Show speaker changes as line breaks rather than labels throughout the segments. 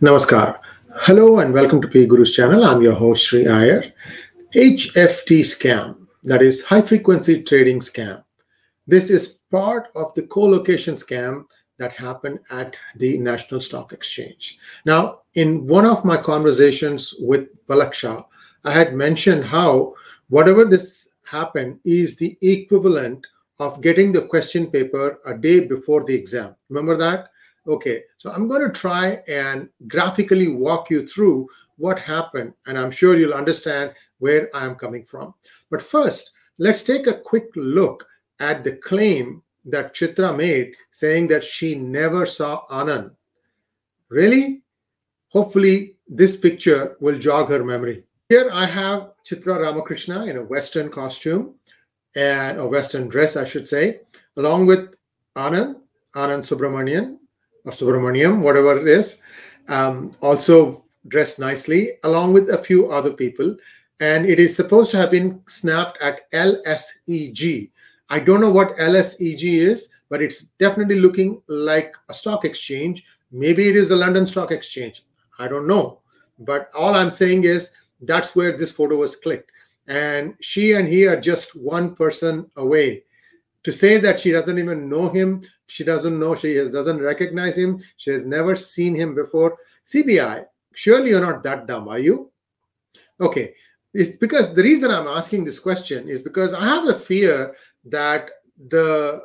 Namaskar. Hello and welcome to PGurus channel. I'm your host Sree Iyer. HFT scam, that is high frequency trading scam. This is part of the co-location scam that happened at the National Stock Exchange. Now, in one of my conversations with Palaksha, I had mentioned how whatever this happened is the equivalent of getting the question paper a day before the exam. Remember that? Okay, so I'm going to try and graphically walk you through what happened, and I'm sure you'll understand where I'm coming from. But first, let's take a quick look at the claim that Chitra made saying that she never saw Anand. Really? Hopefully, this picture will jog her memory. Here I have Chitra Ramakrishna in a Western costume and a Western dress, I should say, along with Anand, Anand Subramanian, or Subramaniam, whatever it is, um, also dressed nicely, along with a few other people. And it is supposed to have been snapped at LSEG. I don't know what LSEG is, but it's definitely looking like a stock exchange. Maybe it is the London Stock Exchange. I don't know. But all I'm saying is that's where this photo was clicked. And she and he are just one person away. To say that she doesn't even know him, she doesn't know, she doesn't recognize him, she has never seen him before. CBI, surely you're not that dumb, are you? Okay, it's because the reason I'm asking this question is because I have a fear that the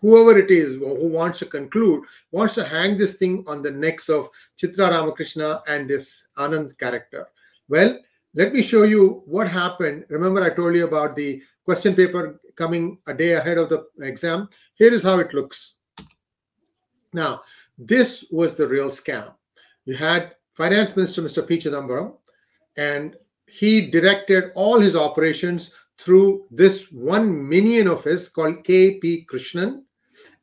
whoever it is who wants to conclude wants to hang this thing on the necks of Chitra Ramakrishna and this Anand character. Well, let me show you what happened. Remember, I told you about the question paper coming a day ahead of the exam. Here is how it looks. Now, this was the real scam. You had Finance Minister Mr. P. Chidambaram, and he directed all his operations through this one minion of his called K.P. Krishnan.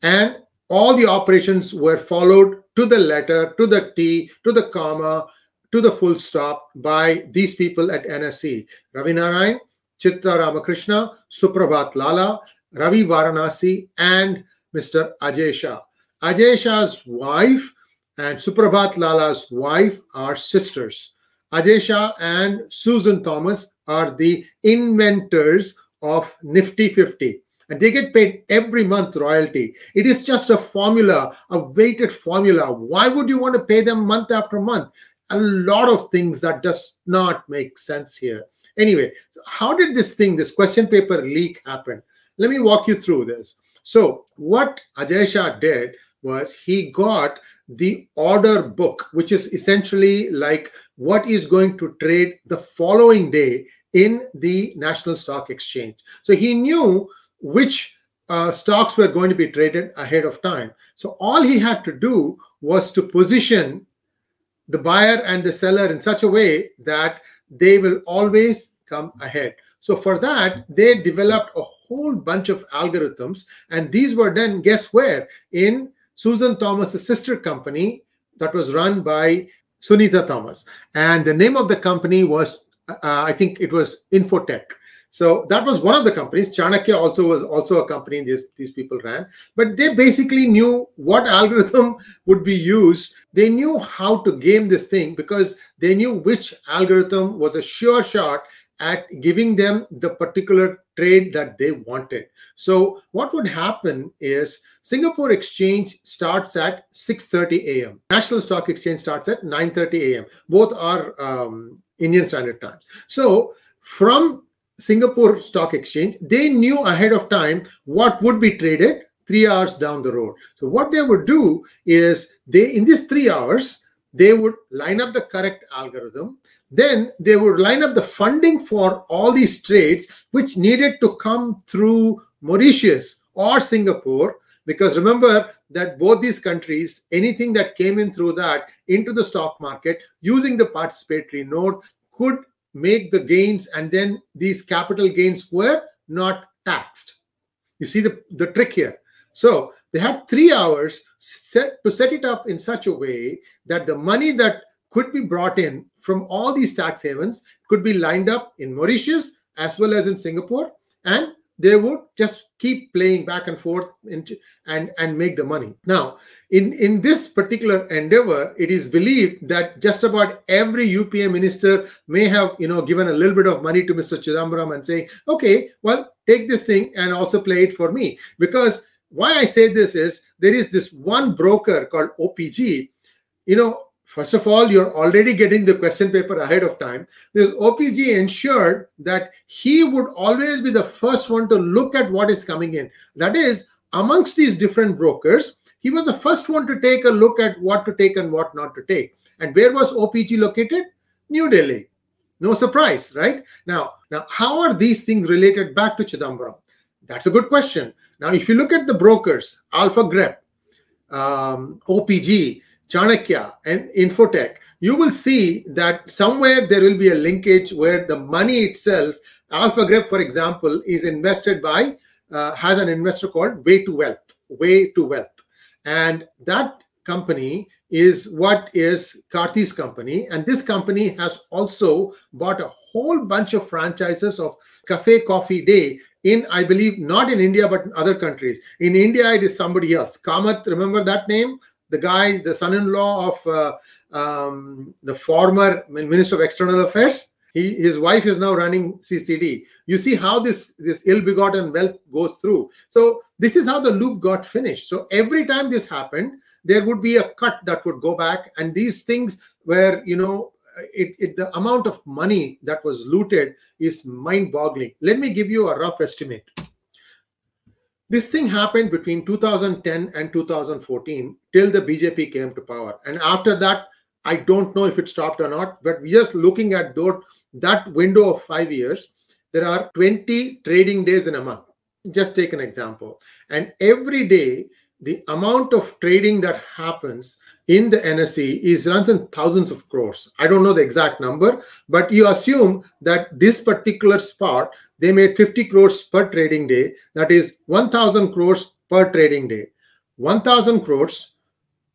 And all the operations were followed to the letter, to the T, to the comma, to the full stop by these people at NSE. Ravi Narayan, Chitra Ramakrishna, Suprabhat Lala, Ravi Varanasi, and Mr. Ajay Shah. Ajay Shah's wife and Suprabhat Lala's wife are sisters. Ajay Shah and Susan Thomas are the inventors of Nifty 50 and they get paid every month royalty. It is just a formula, a weighted formula. Why would you want to pay them month after month? A lot of things that does not make sense here. Anyway, how did this thing, this question paper leak happen? Let me walk you through this. So, what Ajay Shah did was he got the order book, which is essentially like what is going to trade the following day in the National Stock Exchange. So he knew which uh, stocks were going to be traded ahead of time. So all he had to do was to position the buyer and the seller in such a way that they will always come ahead. So for that, they developed a whole bunch of algorithms, and these were then guess where in Susan Thomas's sister company that was run by Sunita Thomas, and the name of the company was uh, I think it was Infotech. So that was one of the companies. Chanakya also was also a company these, these people ran. But they basically knew what algorithm would be used. They knew how to game this thing because they knew which algorithm was a sure shot at giving them the particular trade that they wanted. So what would happen is Singapore Exchange starts at 6:30 a.m. National Stock Exchange starts at 9:30 a.m. Both are um, Indian Standard Time. So from Singapore Stock Exchange, they knew ahead of time what would be traded three hours down the road. So what they would do is they in these three hours they would line up the correct algorithm. Then they would line up the funding for all these trades which needed to come through Mauritius or Singapore. Because remember that both these countries, anything that came in through that into the stock market using the participatory note could make the gains and then these capital gains were not taxed. You see the, the trick here. So they had three hours set to set it up in such a way that the money that could be brought in from all these tax havens could be lined up in Mauritius as well as in Singapore and they would just keep playing back and forth and and make the money. Now in in this particular endeavor it is believed that just about every upa minister may have you know given a little bit of money to mr chidambaram and saying okay well take this thing and also play it for me. Because why i say this is there is this one broker called opg you know First of all, you're already getting the question paper ahead of time. This OPG ensured that he would always be the first one to look at what is coming in. That is, amongst these different brokers, he was the first one to take a look at what to take and what not to take. And where was OPG located? New Delhi. No surprise, right? Now, now how are these things related back to Chidambaram? That's a good question. Now, if you look at the brokers, AlphaGrep, um, OPG, Chanakya and Infotech, you will see that somewhere there will be a linkage where the money itself, AlphaGrep, for example, is invested by, uh, has an investor called Way to Wealth, Way to Wealth. And that company is what is Karti's company. And this company has also bought a whole bunch of franchises of Cafe Coffee Day in, I believe, not in India, but in other countries. In India, it is somebody else. Kamath, remember that name? The guy, the son-in-law of uh, um, the former Minister of External Affairs. He, his wife is now running CCD. You see how this this ill-begotten wealth goes through. So this is how the loop got finished. So every time this happened, there would be a cut that would go back, and these things were, you know, it, it the amount of money that was looted is mind-boggling. Let me give you a rough estimate. This thing happened between 2010 and 2014 till the BJP came to power. And after that, I don't know if it stopped or not, but just looking at that, window of five years, there are 20 trading days in a month. Just take an example. And every day, the amount of trading that happens in the NSE is runs in thousands of crores. I don't know the exact number, but you assume that this particular spot they made 50 crores per trading day. That is 1,000 crores per trading day. 1,000 crores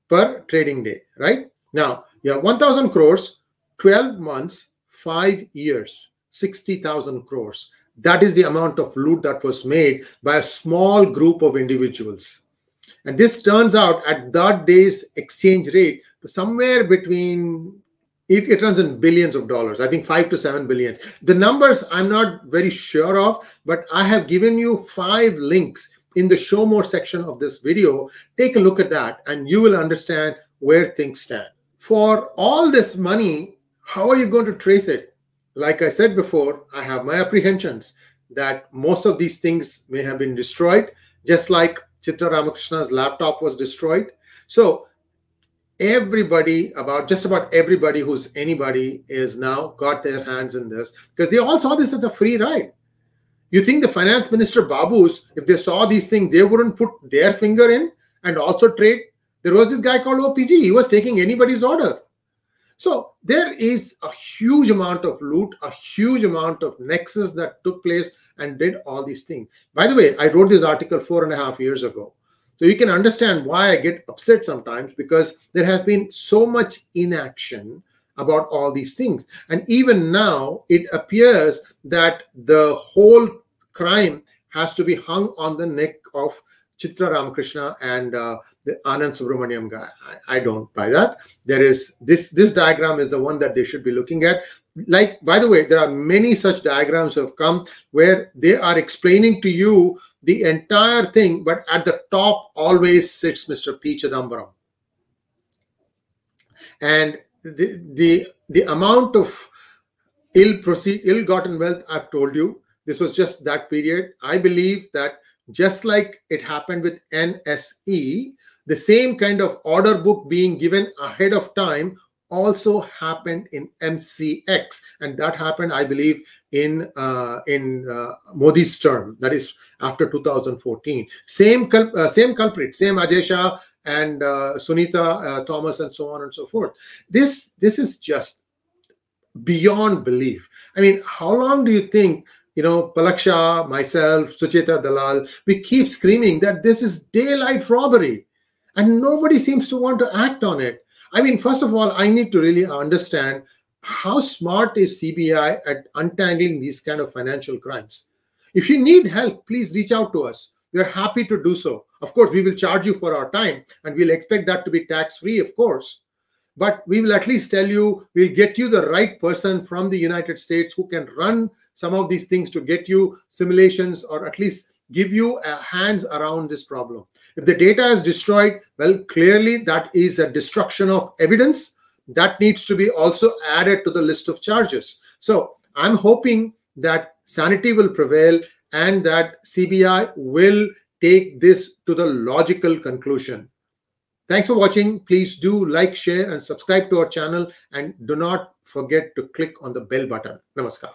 per trading day, right? Now, you have 1,000 crores, 12 months, five years, 60,000 crores. That is the amount of loot that was made by a small group of individuals. And this turns out at that day's exchange rate to somewhere between it, it runs in billions of dollars i think five to seven billion. The numbers i'm not very sure of but i have given you five links in the show more section of this video. Take a look at that and you will understand where things stand. For all this money how are you going to trace it? Like i said before i have my apprehensions that most of these things may have been destroyed just like chitra ramakrishna's laptop was destroyed. So everybody about just about everybody who's anybody is now got their hands in this because they all saw this as a free ride. You think the finance minister babus if they saw these things they wouldn't put their finger in and also trade? There was this guy called opg he was taking anybody's order. So there is a huge amount of loot a huge amount of nexus that took place and did all these things by the way i wrote this article four and a half years ago so you can understand why I get upset sometimes because there has been so much inaction about all these things. And even now, it appears that the whole crime has to be hung on the neck of Chitra Ramakrishna and uh, the Anand Subramaniam guy. I, I, don't buy that. There is this this diagram is the one that they should be looking at. Like by the way, there are many such diagrams have come where they are explaining to you the entire thing, but at the top always sits Mr. P. Chidambaram. And the, the, the amount of ill proceed, ill-gotten wealth, I've told you, this was just that period. I believe that just like it happened with NSE, the same kind of order book being given ahead of time also happened in MCX, and that happened, I believe, in uh, in uh, Modi's term, that is after 2014. Same cul- uh, same culprit, same Ajay Shah and uh, Sunita uh, Thomas, and so on and so forth. This this is just beyond belief. I mean, how long do you think? You know, Palaksha, myself, Sucheta Dalal, we keep screaming that this is daylight robbery, and nobody seems to want to act on it I mean, first of all, I need to really understand how smart is CBI at untangling these kind of financial crimes. If you need help, please reach out to us. We are happy to do so. Of course, we will charge you for our time and we'll expect that to be tax free, of course. But we will at least tell you, we'll get you the right person from the United States who can run some of these things to get you simulations or at least give you a hands around this problem. If the data is destroyed, well, clearly that is a destruction of evidence that needs to be also added to the list of charges. So I'm hoping that sanity will prevail and that CBI will take this to the logical conclusion. Thanks for watching. Please do like, share, and subscribe to our channel. And do not forget to click on the bell button. Namaskar.